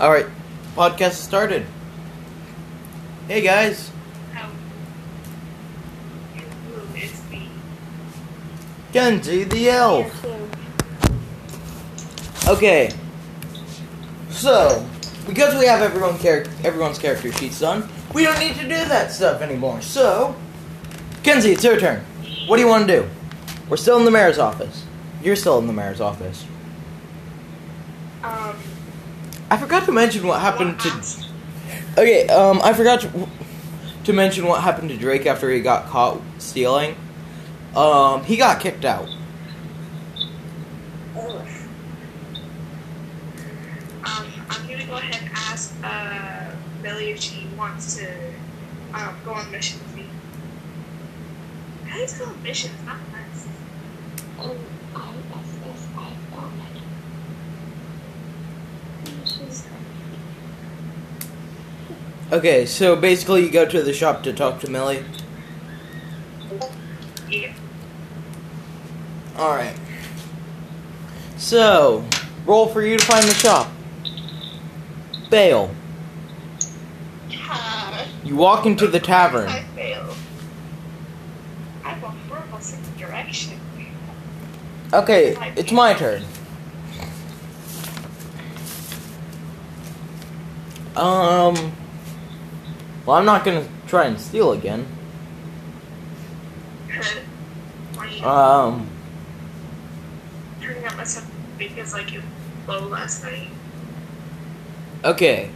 All right, podcast started. Hey guys, How? It's me. Kenzie the elf. Okay, so because we have everyone char- everyone's character sheets done, we don't need to do that stuff anymore. So, Kenzie, it's your turn. What do you want to do? We're still in the mayor's office. You're still in the mayor's office. Um. I forgot to mention what happened to. Okay, um, I forgot to, to mention what happened to Drake after he got caught stealing. Um, he got kicked out. Um, I'm gonna go ahead and ask uh, Billy if she wants to um, go on mission with me. How do you spell missions? Not nice. Okay, so basically you go to the shop to talk to Millie. Yeah. Alright. So, roll for you to find the shop. Fail. Uh, You walk into the tavern. I fail. A horrible sense direction. Okay, it's my turn. Um. Well, I'm not gonna try and steal again. Um. turning up myself because like it low last night. Okay.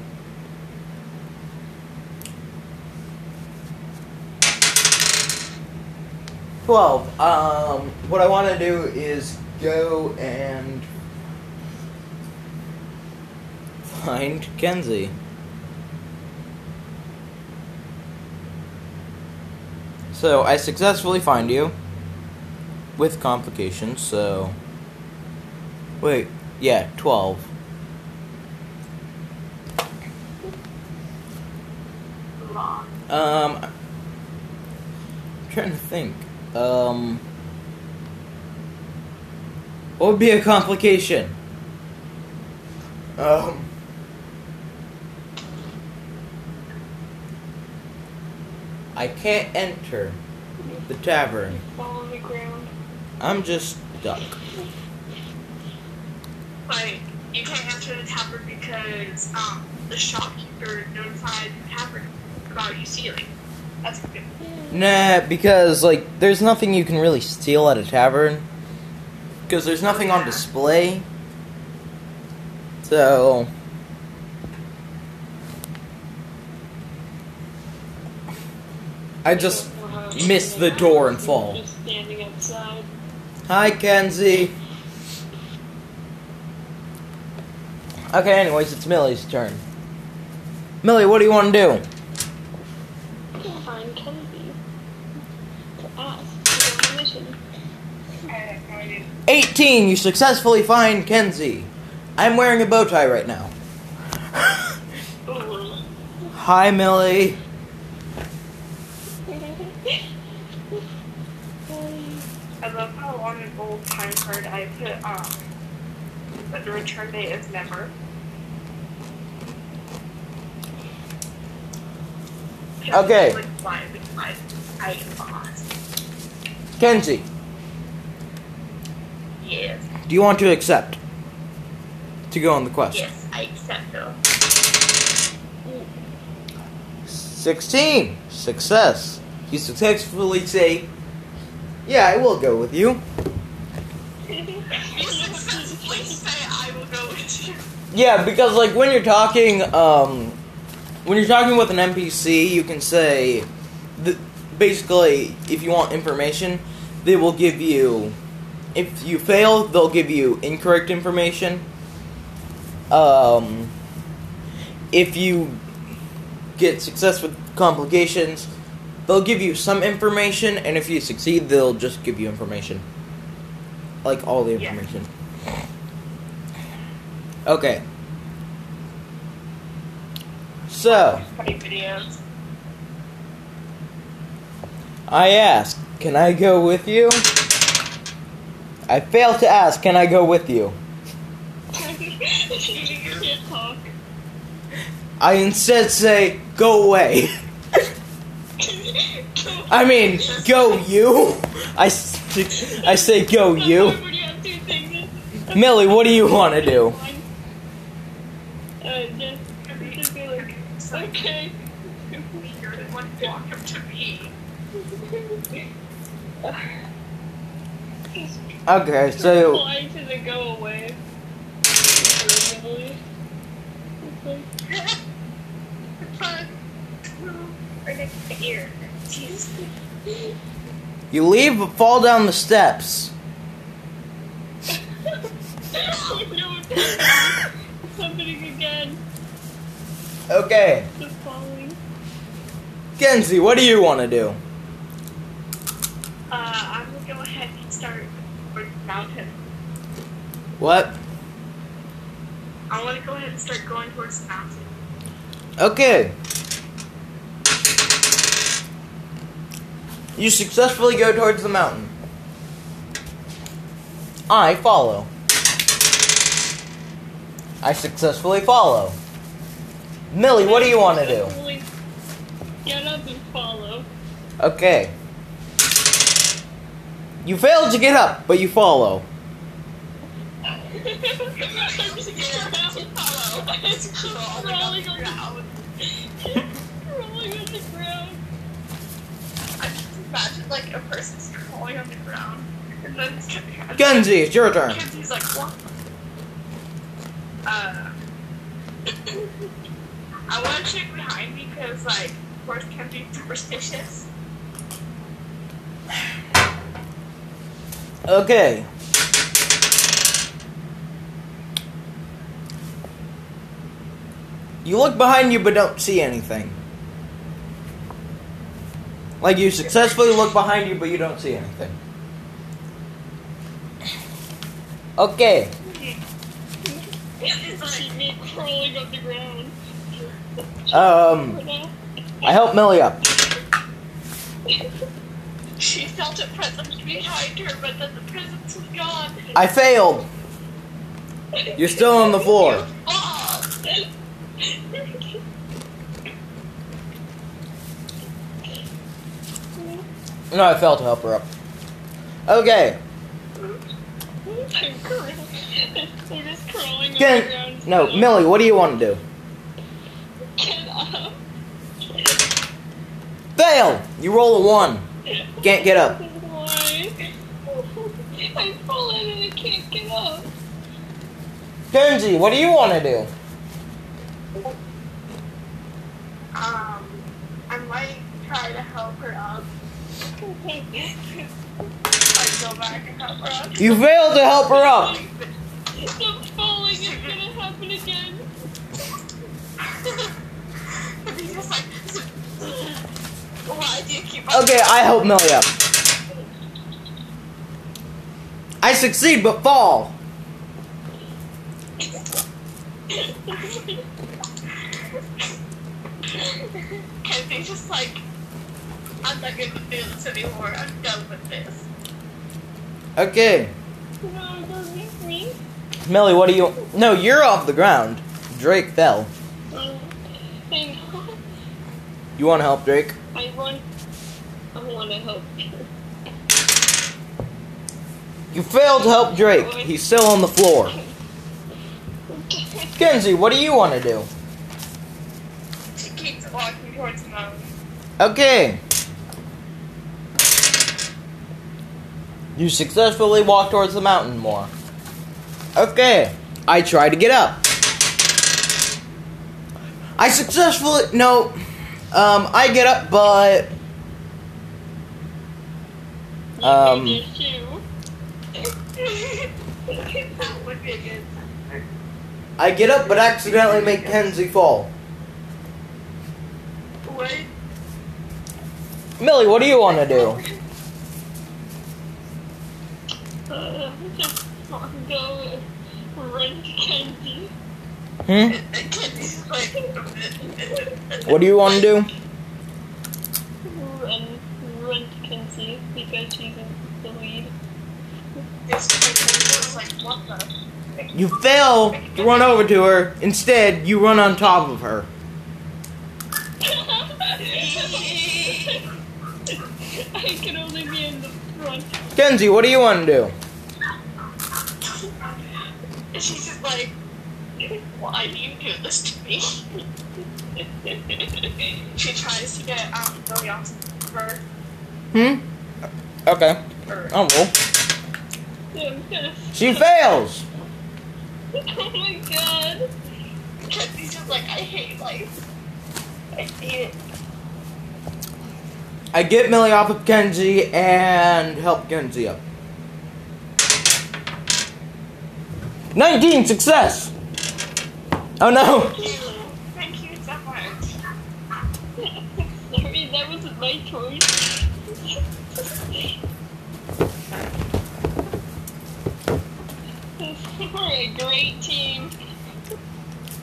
Twelve. Um, what I want to do is go and find Kenzie. So I successfully find you with complications. So wait, yeah, twelve. Um, I'm trying to think. Um, what would be a complication? Um, I can't enter the tavern. Fall on the ground. I'm just stuck. Like you can't enter the tavern because um the shopkeeper notified the tavern about you stealing. That's good. Nah, because like there's nothing you can really steal at a tavern. Because there's nothing on display. So I just miss the door and fall. Just standing outside. Hi Kenzie. Okay, anyways, it's Millie's turn. Millie, what do you want to do? Find Kenzie to ask for permission. I have no idea. 18, you successfully find Kenzie. I'm wearing a bow tie right now. Hi, Millie. I love how on an old time card I put um but the return date is never. Okay. Like, why would I I? Kenzie, Yes. do you want to accept to go on the quest? Yes, I accept though. 16, success. You successfully say, Yeah, I will go with you. Yeah, because like when you're talking, um, when you're talking with an NPC, you can say, basically, if you want information, they will give you. If you fail, they'll give you incorrect information. Um, if you get success with complications, they'll give you some information, and if you succeed, they'll just give you information, like all the Yeah. information. Okay. So, I ask, can I go with you? I failed to ask, can I go with you? you can't talk. I instead say, go away. I mean, go you. I, I say, go you. Millie, what do you want to do? Okay. Okay, so Fly to go away. Right next ear. Jeez. You leave but fall down the steps. oh no, it's happening again. Okay, Just falling. Kenzie, what do you want to do? Uh, I'm gonna go ahead and start towards the mountain. What? I want to go ahead and start going towards the mountain. Okay. You successfully go towards the mountain. I follow. I successfully follow. Millie, what do you want to do? Get up and follow. Okay. You failed to get up, but you follow. Crawling on the ground. Crawling on the ground. Imagine like a person's crawling on the ground, and then Kenzie, it's your turn. Kenzie's like, what? Uh, I want to check behind me because, like, of course, Kenzie's superstitious. Okay. You look behind you but don't see anything. Like you successfully look behind you but you don't see anything. Okay. It's See like, me crawling on the ground. Um I help Millie up. she felt a presence behind her, but then the presence was gone. I failed. You're still on the floor. No, I failed to help her up. Okay. I'm. I'm just crawling on the No. Millie, what do you want to do? Get up. Fail! You roll a one. Can't get up. Why? I've fallen and I can't get up. Kenzie, what do you want to do? Um, I might try to help her up. You failed to help her up. Falling. Gonna happen again. Okay, I help Millie up. I succeed but fall. He's just like, I'm not gonna do this anymore. I'm done with this. Okay. No, don't miss me. Millie, what do you. No, you're off the ground. Drake fell. Um, I know. You want to help Drake? I want. I want to help you. You failed to help Drake. He's still on the floor. Kenzie, what do you want to do? She keeps walking towards the mountain. Okay. You successfully walk towards the mountain more. Okay. I try to get up. I successfully no. Um, I get up, but Um, You just you. that would be a good time. I get up, but accidentally make Kenzie fall. What? Millie, what do you want to do? Uh, just go run to Hmm. And Kenzie's like, What do you want to do? Run, run to Kenzie because she's in the lead. This person was like, what the? You fail to run over to her. Instead, you run on top of her. I can only be in the front. Kenzie, what do you want to do? And she's just like, why do you do this to me? she tries to get um Billy off her. Hmm? Okay. her. I'm gonna- She fails. Oh my god. Kenzie's just like, I hate life. I hate it. I get Millie off of Kenzie and help Kenzie up. 19 success. Oh no. Thank you. Thank you so much. Sorry, that wasn't my choice. We're a great team.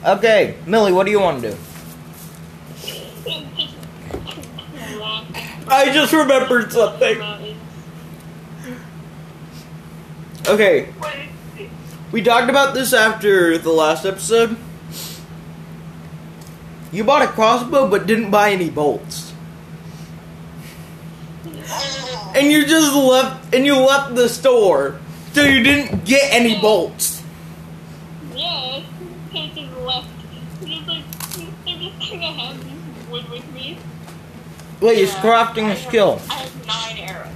Okay, Millie, what do you want to do? I just remembered something. Okay, Wait. We talked about this after the last episode. You bought a crossbow but didn't buy any bolts. And you just left and you left the store. So you didn't get any bolts. Yeah, I just left. Just like, I'm just gonna have this wood with me. Wait, Yeah, crafting I a skill? I have nine arrows.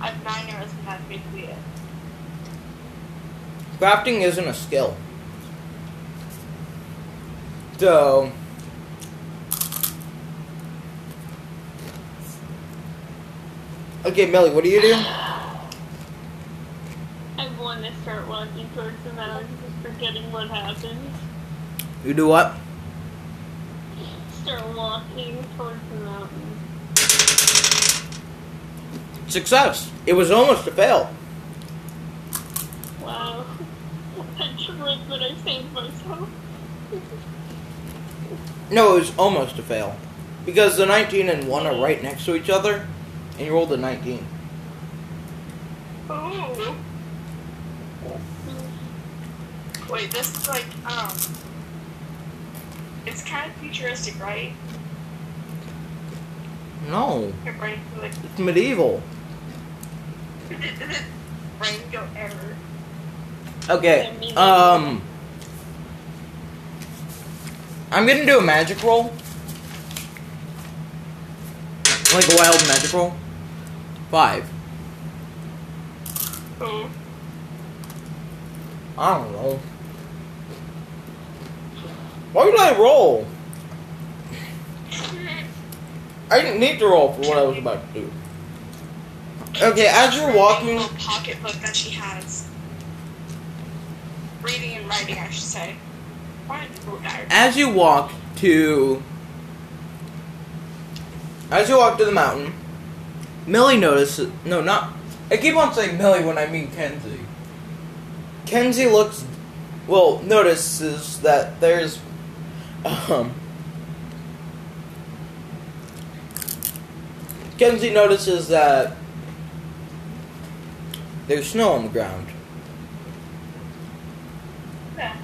I have nine arrows and that's basically it. Crafting isn't a skill. So Okay, Millie, what do you do? I want to start walking towards the mountain, just forgetting what happens. You do what? Start walking towards the mountain. Success. It was almost a fail. Wow. Tripped, but I saved myself. No, it was almost a fail. Because the 19 and 1 are right next to each other, and you rolled a 19. Ooh. Wait, this is like, um, it's kind of futuristic, right? No, Right? Like, it's medieval. brain go error. Okay, um. I'm gonna do a magic roll. Like a wild magic roll. Five. Ooh. I don't know. Why did I roll? I didn't need to roll for what I was about to do. Okay, as you're walking, pocketbook that she has. Reading and writing, I should say. As you walk to, as you walk to the mountain, Millie notices. No, not. I keep on saying Millie when I mean Kenzie. Kenzie looks, well, notices that there's, um. Kenzie notices that there's snow on the ground. Yeah.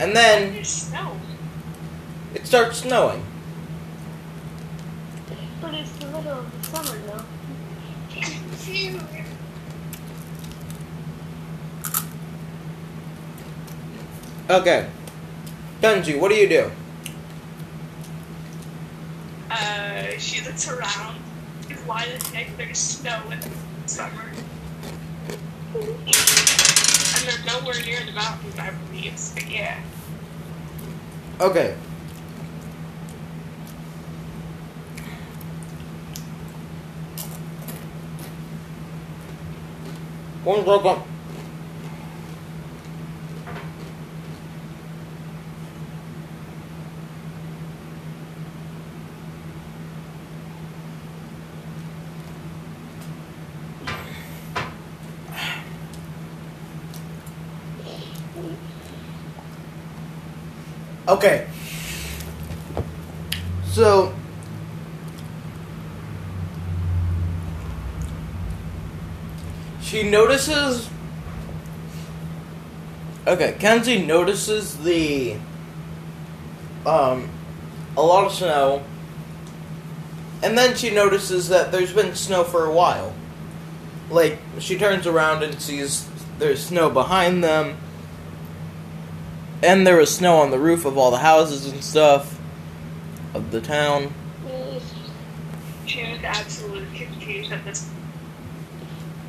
And then it starts snowing. But it's the middle of the summer now. Okay. Kenzie, what do you do? Uh, she looks around. Why the heck there's snow in the summer? And they're nowhere near the mountains, I believe. So yeah. Okay. One second. Okay. So she notices Okay, Kenzie notices the um a lot of snow. And then she notices that there's been snow for a while. Like she turns around and sees there's snow behind them. And there was snow on the roof of all the houses and stuff of the town. She was absolutely confused at this.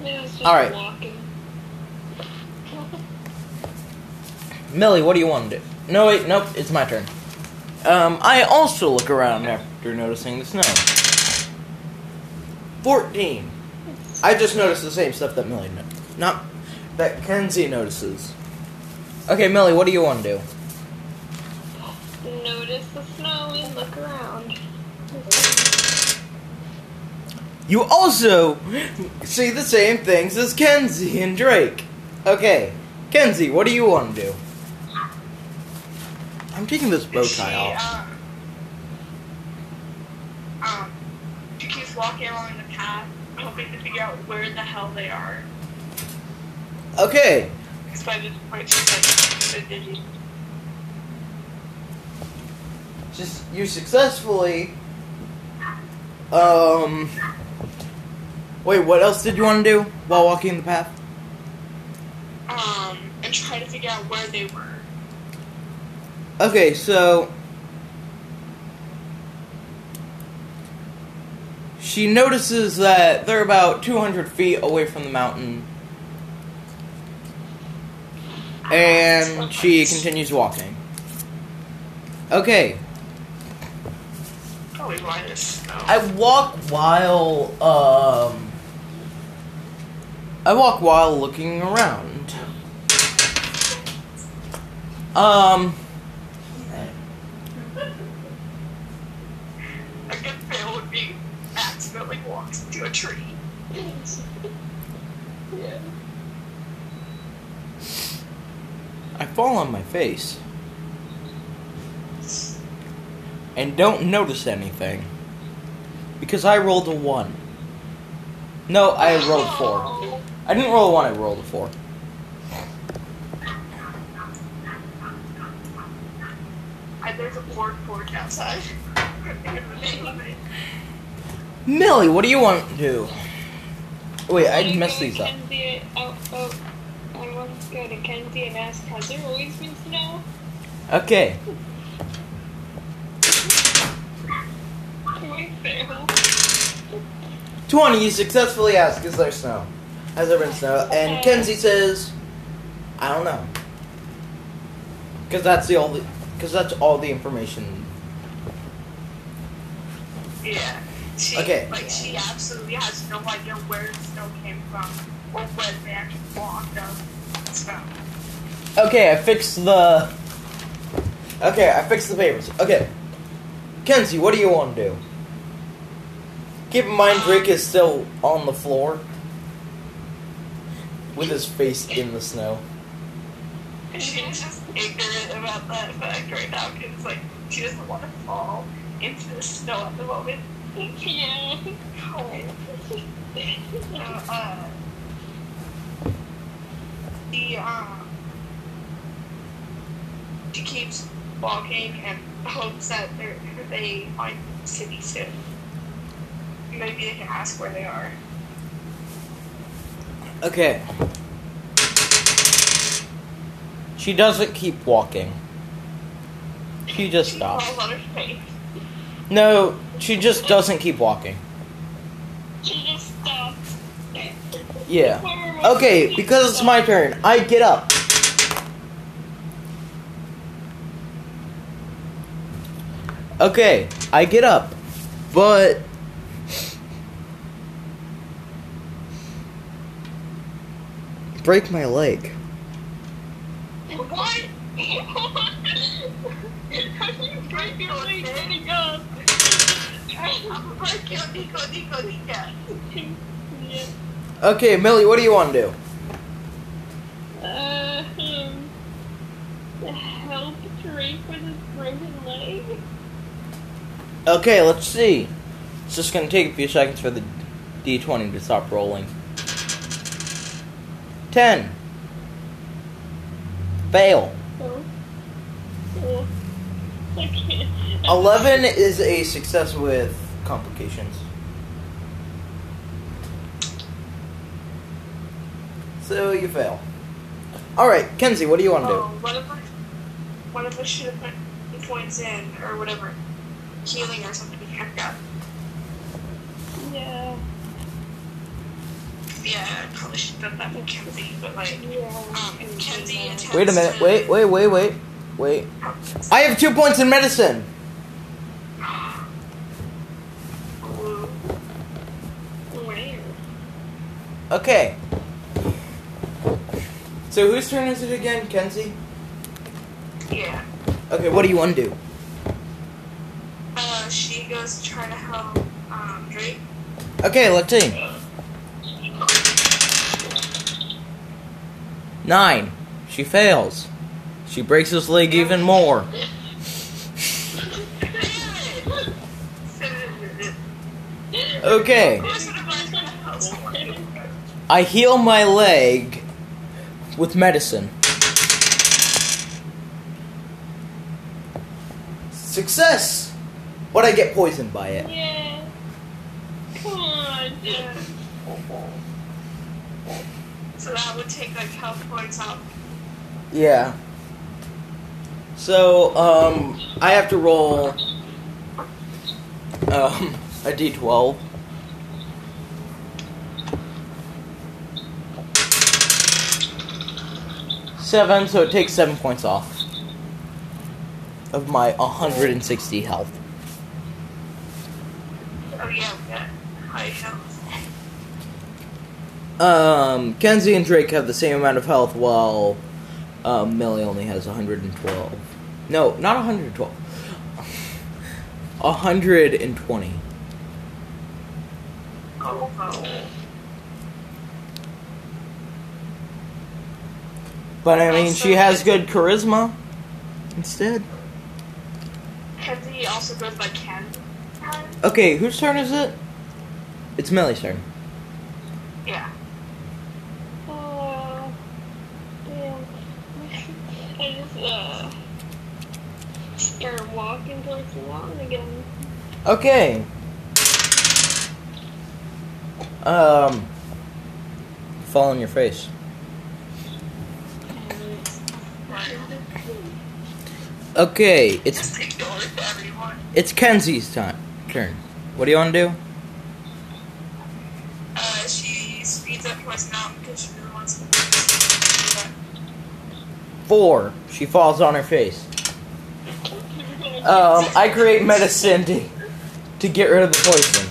It was just All right. walking. Millie, what do you want to do? No, wait, nope, it's my turn. Um, I also look around after noticing the snow. 14. I just noticed the same stuff that Millie noticed. Not that Kenzie notices. Okay, Millie, what do you want to do? Notice the snow and look around. You also see the same things as Kenzie and Drake. Okay, Kenzie, what do you want to do? I'm taking this bow tie off. Um, um, she keeps walking along the path, hoping to figure out where the hell they are. Okay, Because by this point, like so dizzy. just you successfully um wait what else did you want to do while walking the path Um, and try to figure out where they were. okay so she notices that they're about 200 feet away from the mountain and she continues walking okay Probably why this. I walk while um I walk while looking around. Um A good fail would be accidentally walks into a tree. yeah. I fall on my face. And don't notice anything. Because I rolled a 1. No, I rolled a 4. I didn't roll a 1, I rolled a 4. There's a board porch outside. Millie, what do you want to do? Wait, I messed these up. I want to go to Kenzie and ask, has there always been snow? Okay. We 20, you successfully ask, is there snow? Has there been snow? And Kenzie says, I don't know. Because that's the only, because that's all the information. Yeah. She, Okay. Like, she absolutely has no idea where the snow came from or when they actually walked up. Okay, I fixed the. Okay, I fixed the papers. Okay. Kenzie, what do you want to do? Keep in mind, Drake is still on the floor. With his face in the snow. She's just ignorant about that fact right now because, like, she doesn't want to fall into the snow at the moment. yeah. Uh, uh, she, um, she keeps walking and hopes that they're, they find the city soon. Maybe they can ask where they are. Okay. She doesn't keep walking. She just stops. falls on her face. No, she just doesn't keep walking. She. Yeah. Okay, because it's my turn, I get up. Okay, I get up, but break my leg. What? How do you break your leg getting up? I'm like, yo, Nico, Nico, Nico. Okay, Millie, what do you want to do? Uh, um, help Drake with his broken leg? Okay, let's see. It's just gonna take a few seconds for the d20 to stop rolling. 10. Fail. I can't. 11 is a success with complications. So you fail. Alright, Kenzie, what do you want to Oh, what if I, what if I should have put points in or whatever, healing or something? Heck up. Yeah. Yeah, I probably should have done that with Kenzie, but like, Yeah. um, if Kenzie attempts do? Wait a minute. to- Wait, wait, wait, wait. Wait. I have two points in medicine. Ooh, Where? Okay. So whose turn is it again, Kenzie? Yeah. Okay, what do you want to do? Uh, she goes to try to help um, Drake. Okay, let's see. Nine. She fails. She breaks his leg even more. Okay. I heal my leg with medicine. Success! But I get poisoned by it. Yeah. Come on. So that would take like health points off. Yeah. So, um, I have to roll, um, a d12. Seven, so it takes seven points off of my 160 health. Oh yeah, we got high health. Um, Kenzie and Drake have the same amount of health, while um, Millie only has 112. No, not 112. 120. Oh, oh. But I mean, she has good charisma instead. Kenzie also goes by Ken. Okay, whose turn is it? It's Millie's turn. Yeah. Oh. Damn. I just, uh. Start walking towards the lawn again. Okay. Um, fall on your face. Okay, it's Just ignore everyone. it's Kenzie's time turn. What do you want to do? Uh, she speeds up towards the mountain because she really wants to. Four. She falls on her face. Um, I create medicine to, to get rid of the poison.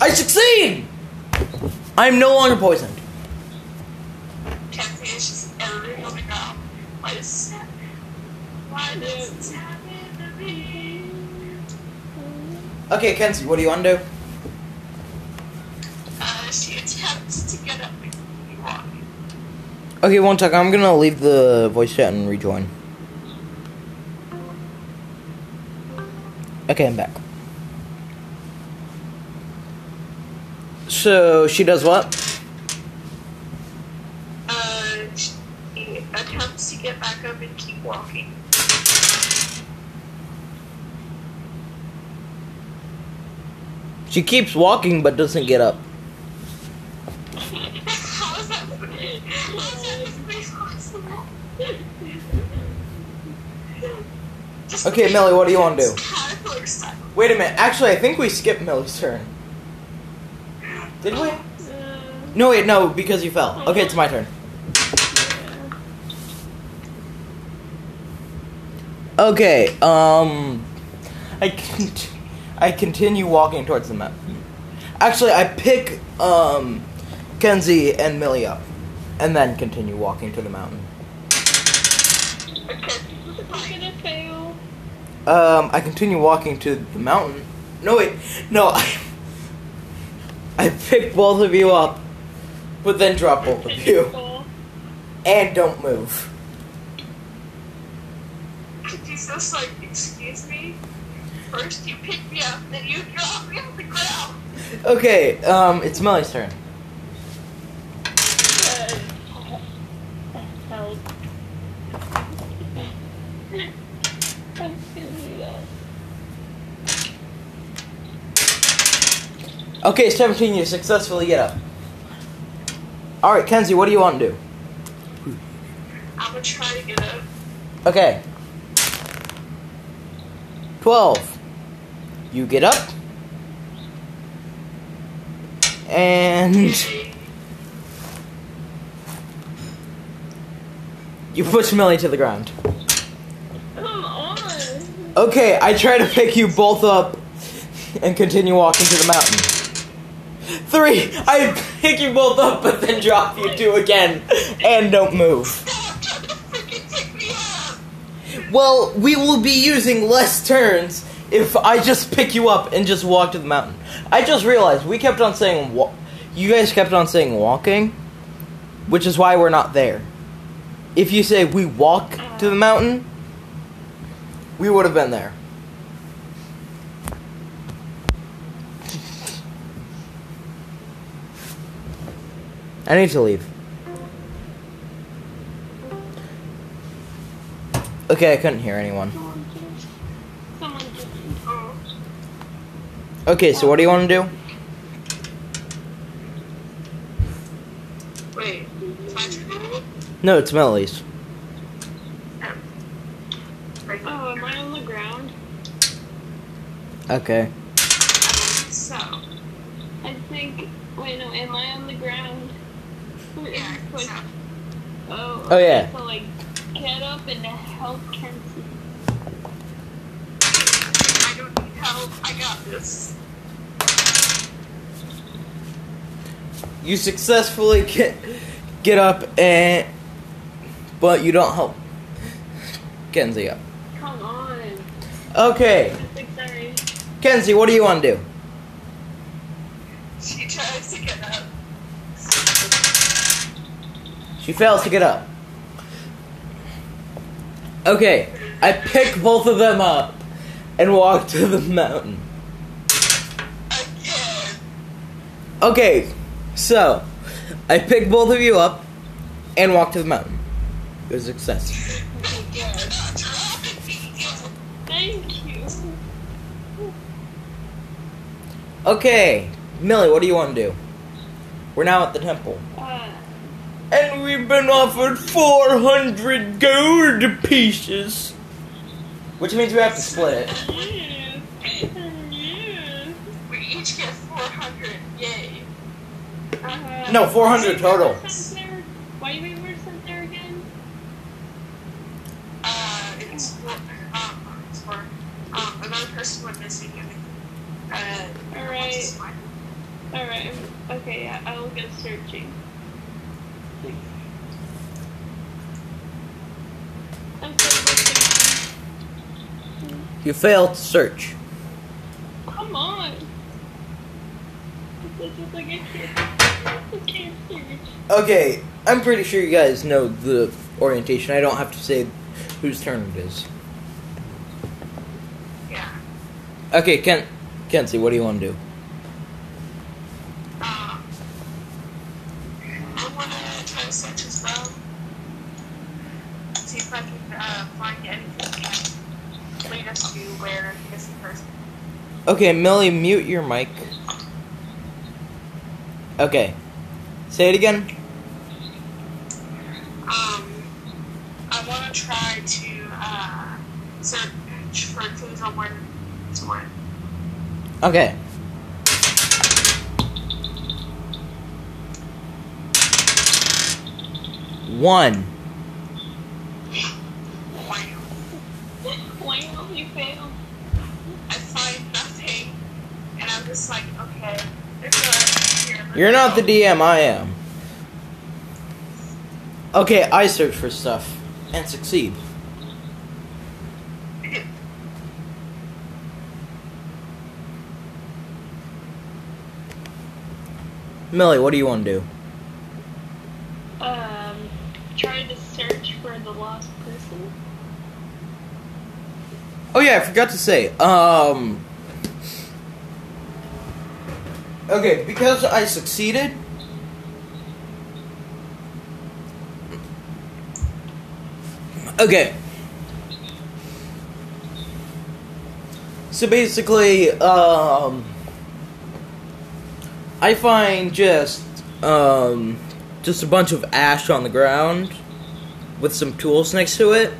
I succeed! I'm no longer poisoned. Kenzie is just everything ground. Why does Okay, Kenzie, what do you want to do? Uh, she attempts to get up. Okay, one second. I'm gonna leave the voice chat and rejoin. Okay, I'm back. So she does what? Uh, she attempts to get back up and keep walking. She keeps walking but doesn't get up. Okay, Millie, what do you want to do? Wait a minute. Actually, I think we skipped Millie's turn. Did we? No, wait, no, because you fell. Okay, it's my turn. Okay, um, I can, I continue walking towards the mountain. Actually, I pick um, Kenzie and Millie up, and then continue walking to the mountain. I'm gonna fail. Um, I continue walking to the mountain. No, wait, no, I, I pick both of you up, but then drop both of you, and don't move. He's just like? First you pick me up, then you drop me on the ground. Okay, um, it's Millie's turn. help. I can't do that. Okay, 17, you successfully get up. Alright, Kenzie, what do you want to do? I'm gonna try to get up. Okay. 12. You get up. And you push Millie to the ground. Come on. Okay, I try to pick you both up and continue walking to the mountain. Three, I pick you both up but then drop you two again and don't move. Stop trying to freaking pick me up! Well, we will be using less turns if I just pick you up and just walk to the mountain. I just realized we kept on saying wa- you guys kept on saying walking, which is why we're not there. If you say we walk to the mountain, we would have been there. I need to leave. Okay, I couldn't hear anyone. Someone just. Someone just. Oh, Okay, so what do you want to do? wait. Is my? No, it's Melly's. Oh. Oh, am I on the ground? Okay. So, I think. Wait, no, am I on the ground? yeah, Wait, so. Oh, Oh, yeah. So, like, get up and help Kenzie. I don't need help. I got this. You successfully get get up and but you don't help Kenzie up. Come on. Okay. Sorry. Kenzie, what do you want to do? She tries to get up. She fails to get up. Okay, I pick both of them up and walk to the mountain. Again. Okay, so I picked both of you up and walked to the mountain. It was a success. Thank you. Okay, Millie, what do you want to do? We're now at the temple. Uh, And we've been offered 400 gold pieces. Which means we have to split it. yes. Yes. We each get 400. Yay. No, 400 total. Why do we were sent there again? Uh, it's for, um, for, um, another person went missing and, uh, Alright. Alright, okay, yeah, I will go searching. I'm so. You failed to search. Come on! This is like I can't, I can't search. Okay, I'm pretty sure you guys know the orientation. I don't have to say whose turn it is. Yeah. Okay, Ken, Kenzie, what do you want to do? I want to try to search as well. See if I can uh, find anything that can lead us to where the missing person. Okay, Millie, mute your mic. Okay, say it again. Um, I want to try to uh, search for clues on where to. Okay. One. Wow. Why don't you fail? I find nothing, and I'm just like, okay, there's no here. You're not the DM, I am. Okay, I search for stuff and succeed. Millie, what do you want to do? Um, try to search for the lost person. Oh yeah, I forgot to say. Um. Okay, because I succeeded. Okay. So basically, um, I find just um, just a bunch of ash on the ground with some tools next to it.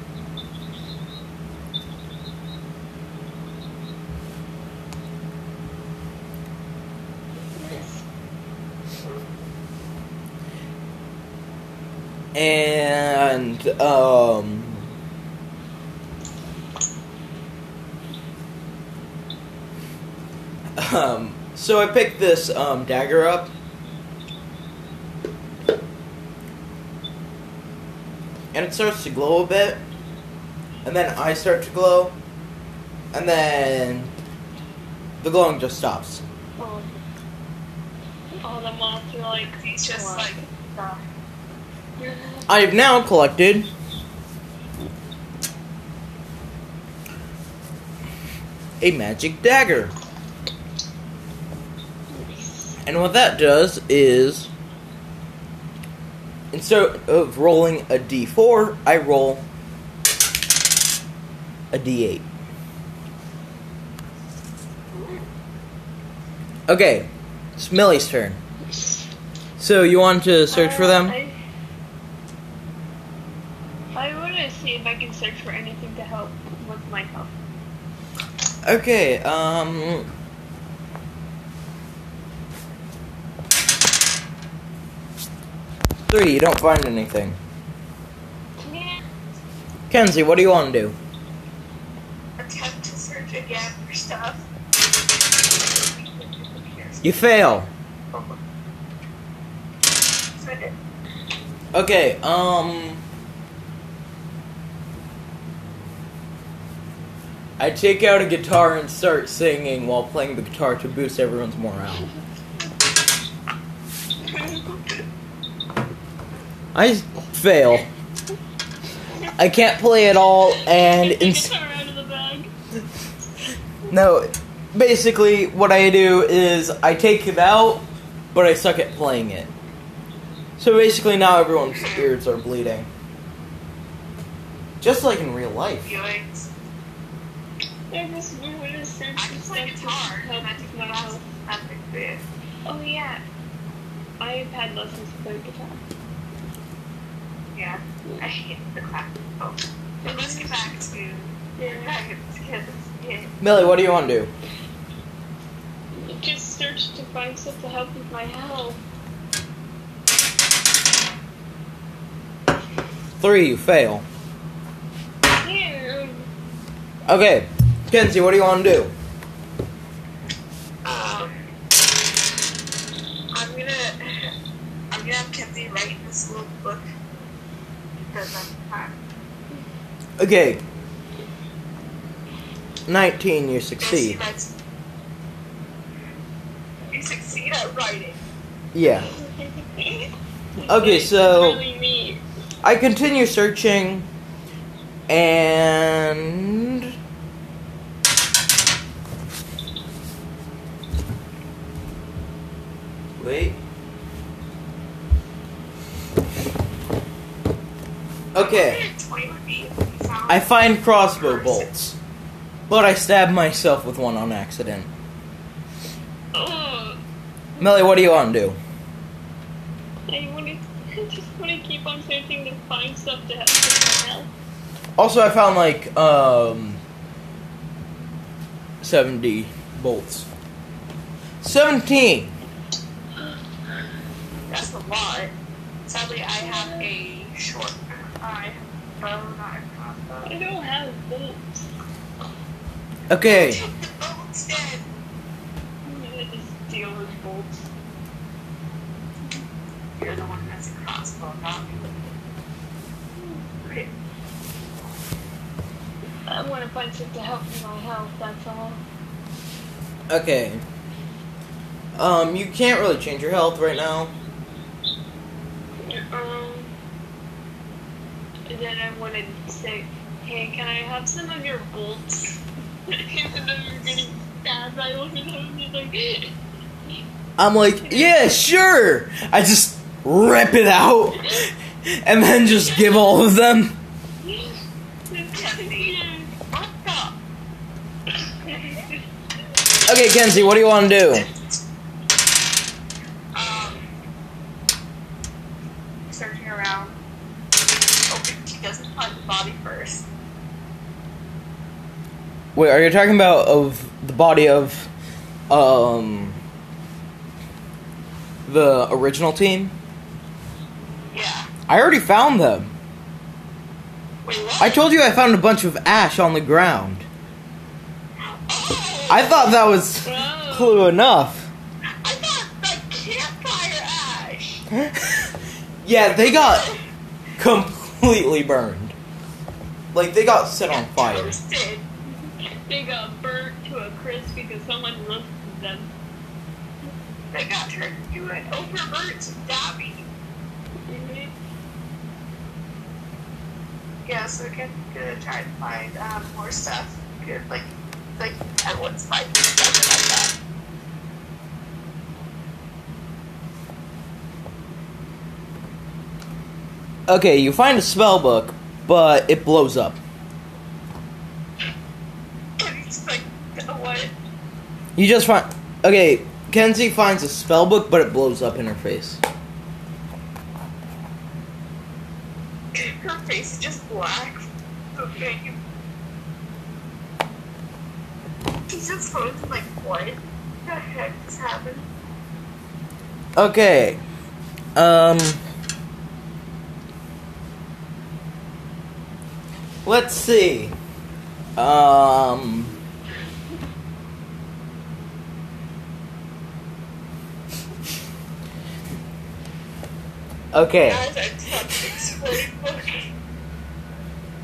Um Um, so I picked this um, dagger up. And it starts to glow a bit. And then I start to glow. And then the glowing just stops. Oh, oh the moths are like. He's just Wow. like, I have now collected a magic dagger. And what that does is instead of rolling a d4, I roll a d8. Okay, it's Millie's turn. So you want to search for Uh, them? I, I want to see if I can search for anything to help with my health. Okay, um. Three, you don't find anything. Yeah. Kenzie, what do you want to do? attempt to search again for stuff. You fail. So I did. Okay, um. I take out a guitar and start singing while playing the guitar to boost everyone's morale. I fail. I can't play at all, and Get the ins- guitar out of the bag. No, basically, what I do is I take it out, but I suck at playing it. So basically, now everyone's ears are bleeding. Just like in real life. Feelings. I just we want to search I for stuff to help I with my that's health. Oh yeah. I've had lessons to play guitar. Yeah. I hate the clap. Oh. But let's get back to Yeah. dragons because yeah. Millie, what do you want to do? Just search to find stuff to help with my health. Three, you fail. Here. Okay, Kenzie, what do you want to do? Um, I'm gonna I'm gonna have Kenzie write this little book because I'm fine. Okay. 19, you succeed. You succeed at writing. Yeah. Okay, so- Really. I continue searching, and. Wait. Okay. Toy would be I find crossbow bolts, but I stab myself with one on accident. Oh, Melly, what do you want to do? I want to just want to keep on searching to find stuff to help my. Also, I found like um 70 bolts. 17. That's a lot. Sadly, I have a short. I a. I don't have bolts. Okay. Deal with bolts. You're the one that's a. Okay. I want to find stuff to help my health. That's all. Okay. Um, you can't really change your health right now. Um, and then I want to say, hey, can I have some of your bolts? Even though you're getting stabbed, I want to know. Like, I'm like, yeah, sure. I just rip it out and then just give all of them. Kenzie. What the? Okay, Kenzie, what do you want to do? Um, searching around. Hoping she doesn't find the body first. Wait, are you talking about of the body of um the original team? Yeah. I already found them. Wait. I told you I found a bunch of ash on the ground. Oh, I thought that was Whoa. clue enough. I thought like campfire ash. yeah, they got completely burned. Like they got set on fire. Toasted. They got burnt to a crisp because someone roasted them. They got turned into an overburnt dabby. Yeah, so we're gonna, gonna try to find um, more stuff. Good, like, like everyone's finding stuff like that. Okay, you find a spell book, but it blows up. And it's just like, what? You just find okay. Kenzie finds a spell book, but it blows up in her face. Her face is just black. Okay. She's just frozen, like, what the heck just happened? Okay. Um. Let's see. Um. Okay. Guys, I touched exploding book.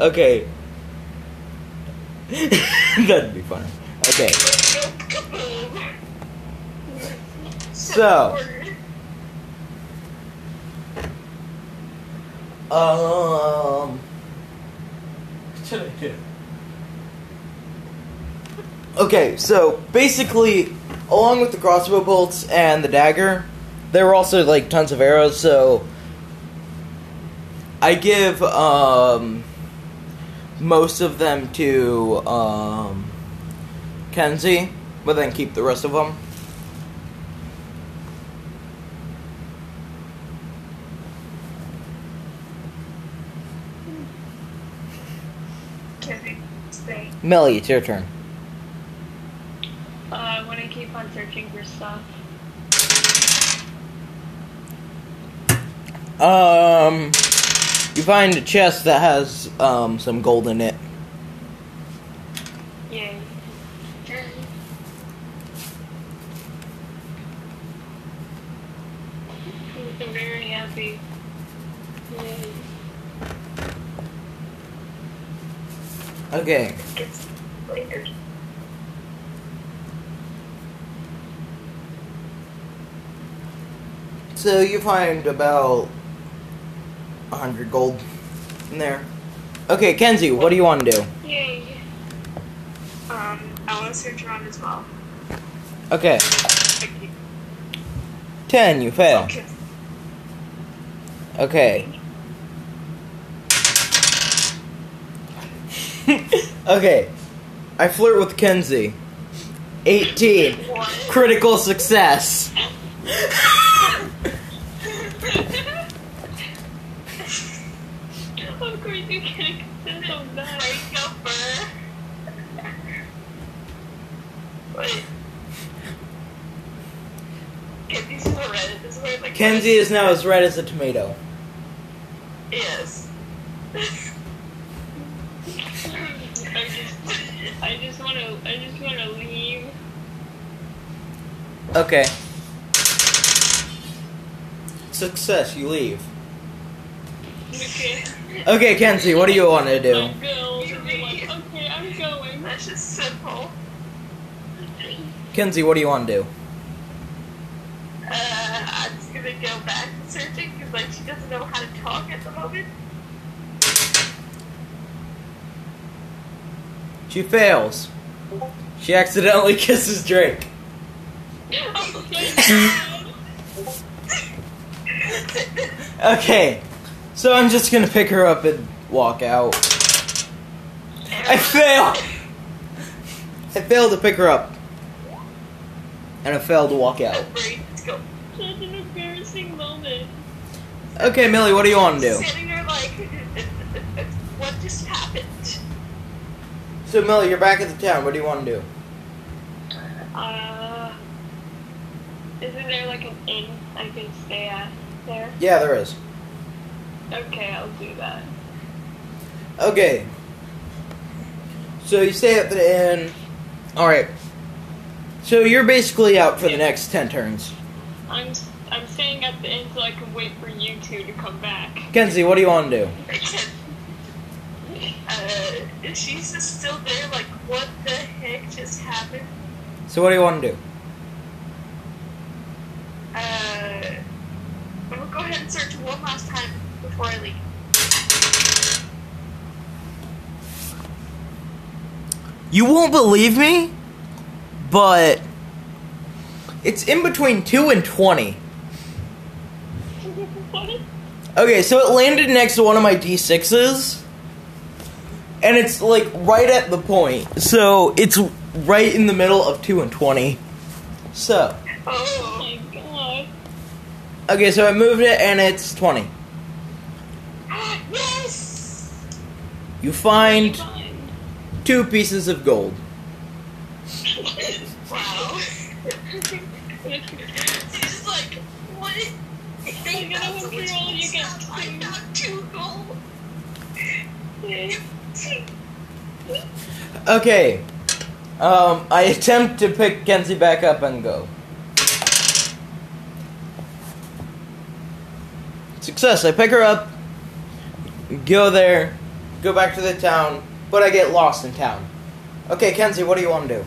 Okay. That'd be fun. Okay. So. Um. What should I do? Okay, so basically, along with the crossbow bolts and the dagger, there were also like tons of arrows. So I give um most of them to um Kenzie, but then keep the rest of them. Millie, it's your turn. Uh, I want to keep on searching for stuff. Um, you find a chest that has um some gold in it. Yay. I'm very happy. Yay. Okay. Later. So you find about a hundred gold in there. Okay, Kenzie, what do you want to do? Yay. Um, I want to search around as well. Okay, ten, you fail. Okay. Okay. okay, I flirt with Kenzie. Eighteen, What? critical success. of course you can't consent on that. Break over. Wait. Kenzie's so red. This is where like Kenzie is now as red as a tomato. Yes. I just, I just want to, I just want to leave. Okay. Success, you leave. Okay. Okay, Kenzie, what do you want to do? I'm going. I'm like, okay, I'm going. That's just simple. Kenzie, what do you want to do? Uh, Gonna go back to searching because like she doesn't know how to talk at the moment. She fails. She accidentally kisses Drake. Okay, so I'm just gonna pick her up and walk out. I fail! I failed to pick her up. and I failed to walk out. Right, let's go. Such an embarrassing moment. Okay, Millie, what do you want to do? Sitting there like, what just happened? So, Millie, you're back at the town. What do you want to do? Uh, isn't there like an inn I can stay at there? Yeah, there is. Okay, I'll do that. Okay. So you stay at the inn. All right. So you're basically out for the next ten turns. I'm I'm staying at the inn so I can wait for you two to come back. Kenzie, what do you want to do? uh, she's just still there, like, what the heck just happened? So, what do you want to do? Uh, I'm gonna go ahead and search one last time before I leave. You won't believe me, but it's in between 2 and 20. Okay, so it landed next to one of my d6s. And it's like right at the point. So it's right in the middle of 2 and 20. So, Oh my god. okay, so I moved it and it's 20. yes! You find two pieces of gold. Wow. She's like, what? I'm gonna found so hope much you're all you get stuff. I to. found two gold. Okay. Um, I attempt to pick Kenzie back up and go. Success. I pick her up, go there, go back to the town, but I get lost in town. Okay, Kenzie, what do you want to do?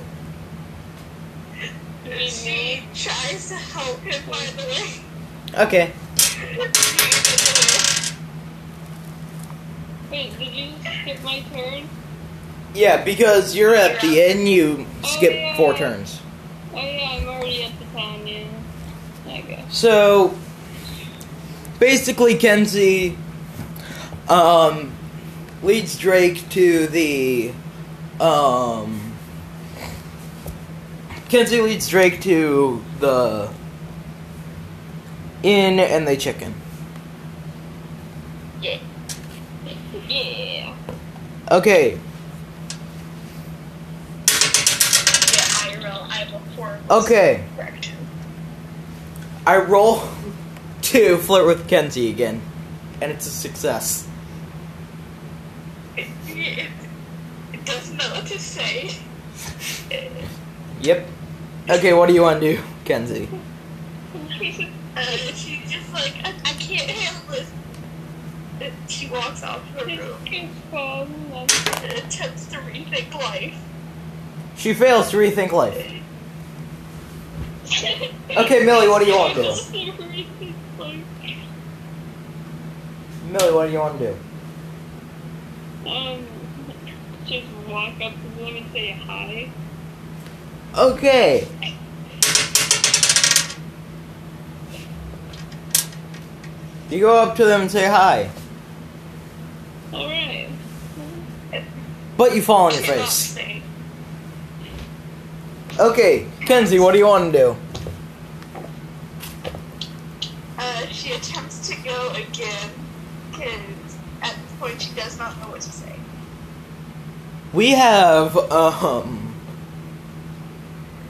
She tries to help him find the way. Okay. Wait, did you skip my turn? Yeah, because you're at the end, you skip Oh, yeah. four turns. Oh yeah, I'm already at the town, yeah. I guess. So, basically, Kenzie um, leads Drake to the. Um, Kenzie leads Drake to the inn and they chicken. Yeah. Yeah. Okay, Yeah, IRL, I have a four. okay. Correct. I roll to flirt with Kenzie again, and it's a success. It, it, it doesn't know what to say. Yep. Okay, what do you want to do, Kenzie? Uh, she's just like, I, I can't handle this. And She walks off her room It's fun. and attempts to rethink life. She fails to rethink life. Okay, Millie, what do you want to do? Millie, what do you want to do? Um, just walk up to them and say hi. Okay. You go up to them and say hi, Alright. but you fall on your face. Okay, Kenzie, what do you want to do? Uh, she attempts to go again because at this point she does not know what to say. We have um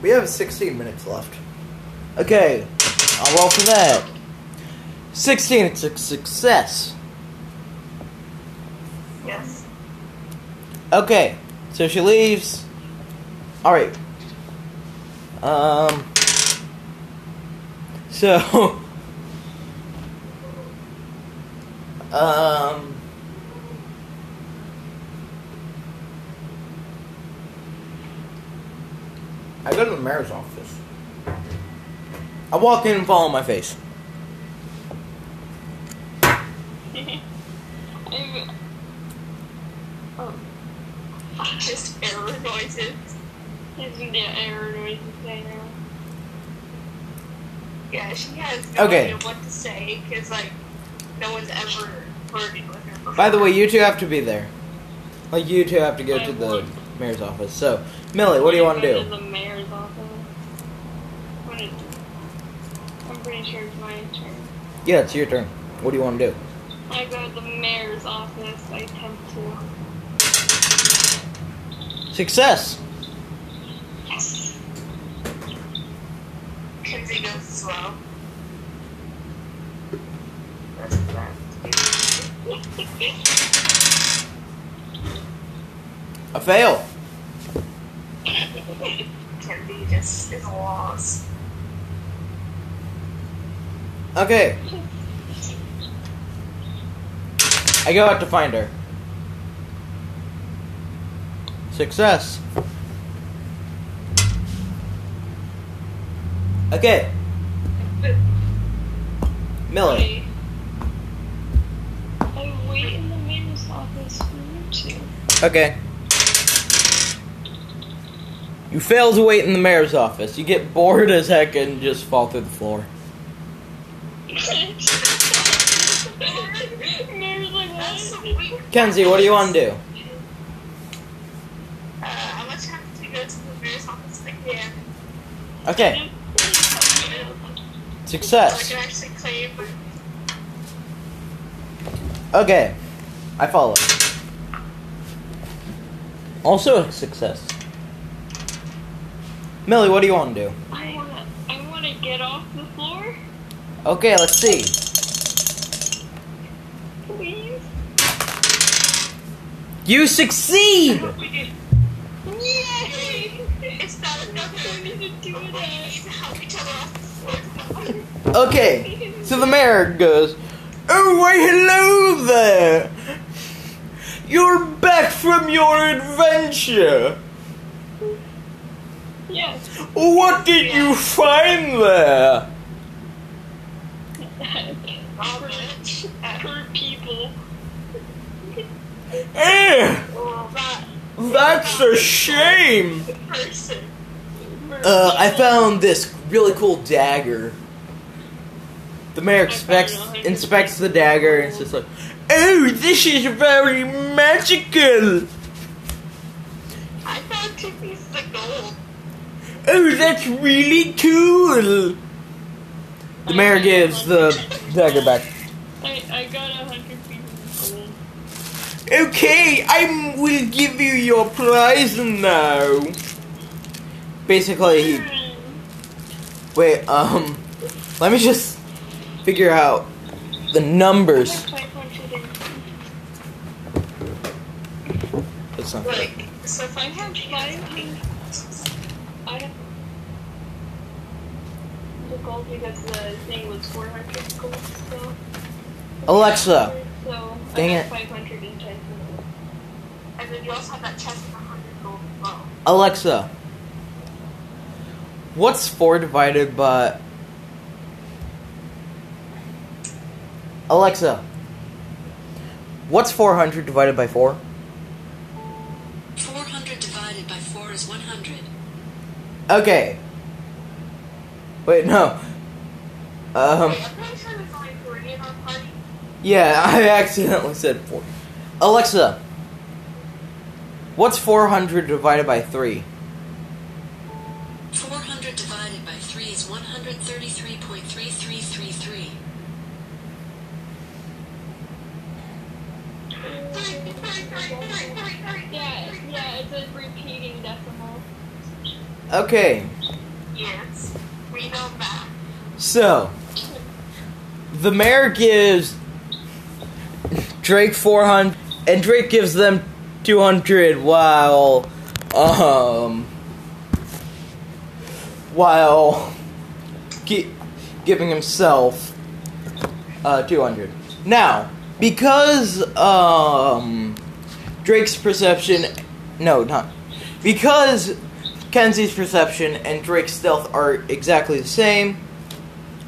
we have 16 minutes left. Okay, I'll roll for that. 16, it's a success. Yes. Okay, so she leaves. All right. Um. So. Um. I go to the mayor's office. I walk in and fall on my face. I'm, oh, Just error noises. isn't there error noises there now? Yeah, she has no Okay. idea what to say because like no one's ever flirting with her before. By the way, you two have to be there. Like you two have to go I to the would. mayor's office. So, Millie, what do you want to do? the mayor's office. I'm pretty sure it's my turn. Yeah, it's your turn. What do you want to do? I go to the mayor's office. I attempt to. Success. Yes. Kenzie goes as well. That's that. A fail. Kenzie just is a loss. Okay. I go out to find her. Success. Okay. Millie. I, oh, I wait in the mayor's office for you two. Okay. You fail to wait in the mayor's office. You get bored as heck and just fall through the floor. Mayor's like, That's so what? weird. Kenzie, what do you want to do? Uh, I'm gonna have to go to the mayor's office again. Okay. Success. I can actually claim. Okay. I follow. Also a success. Millie, what do you want to do? I I wanna get off the floor, Okay, let's see. please. You succeed! Yay! It's not enough. I need to do We need that. to help each other off succeed! Okay, so the mayor goes, Oh, why, hello there! You're back from your adventure! Yes. What did you find there? Eh, well, that that's a shame! Uh, I found this really cool dagger. The mayor expects, inspects the dagger and says like, Oh, this is very magical! I found two pieces of gold. Oh, that's really cool! The mayor gives the dagger back. I, I got a hundred pieces of gold. Okay, I will give you your prize now. Basically, he. Wait, um. Let me just figure out the numbers. Five hundred and That's not so if I have five. I have the gold because the thing was four hundred gold. So. Alexa. So Dang I it. have five hundred and ten. And then you also have that chest with a hundred gold as well. Alexa. What's 4 divided by. Alexa. What's 400 divided by 4? 400 divided by 4 is 100. Okay. Wait, no. Um. Wait, I'm pretty sure there's only three in our party. Yeah, I accidentally said 4. Alexa. What's 400 divided by 3? 400 divided by 3 is 133.3333. Three, three, three, three, three, three. Yeah, yeah, it's a repeating decimal. Okay. Yes, we know that. So, the mayor gives Drake 400, and Drake gives them 200 while, um, while gi- giving himself uh, 200. Now, because, um, Drake's perception, no, not, because Kenzie's perception and Drake's stealth are exactly the same,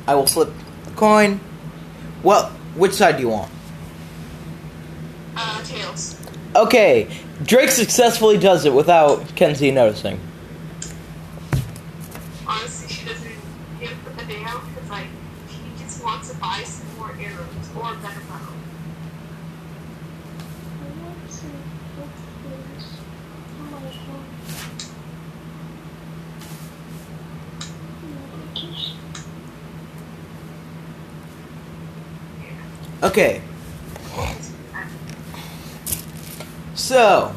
I will flip the coin. Well, which side do you want? Uh, Tails. Okay, Drake successfully does it without Kenzie noticing. Honestly, she doesn't give a damn because like he just wants to buy some more arrows or a better bow. Okay. So,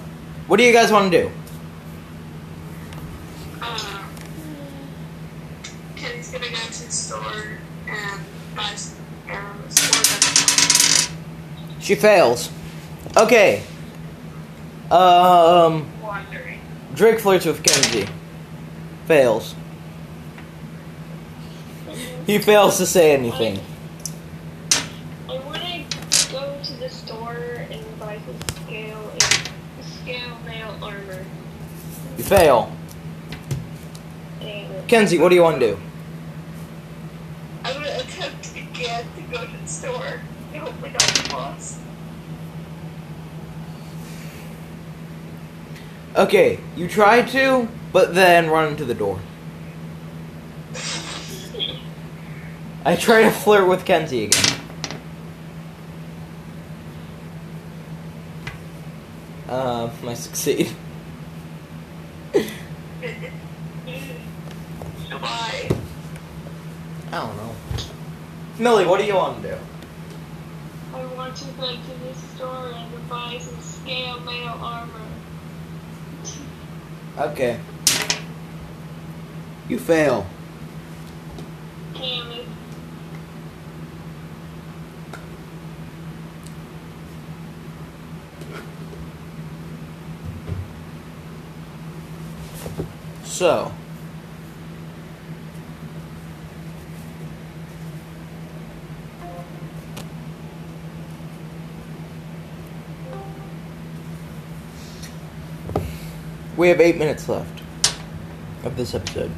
what do you guys want to do? Um, gonna go to the store and buy some She fails. Okay. Um, wandering. Drake flirts with Kenzie. Fails. He fails to say anything. I want to go to the store and buy some scale and scale mail armor. You fail. Damn it. Kenzie, what do you want to do? I'm gonna attempt again to go to the store and hopefully not get lost. Okay, you try to, but then run into the door. I try to flirt with Kenzie again. Uh, I succeed. Why? I don't know. Millie, what do you want to do? I want to go to the store and buy some scale mail armor. Okay. You fail. Damn it. So. We have eight minutes left of this episode.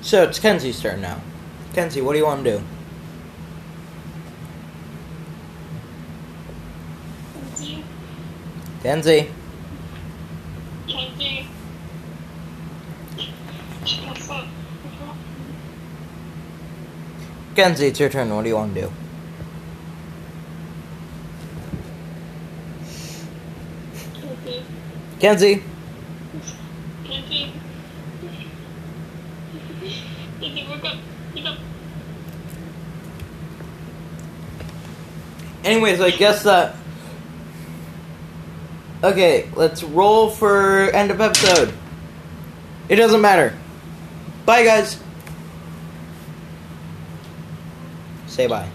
So it's Kenzie's turn now. Kenzie, what do you want to do? Kenzie? Kenzie. Kenzie? Kenzie, it's your turn. What do you want to do? Kenzie. Kenzie? Kenzie, wake up. Wake up. Anyways, I guess that. Okay, let's roll for end of episode. It doesn't matter. Bye, guys. Say bye.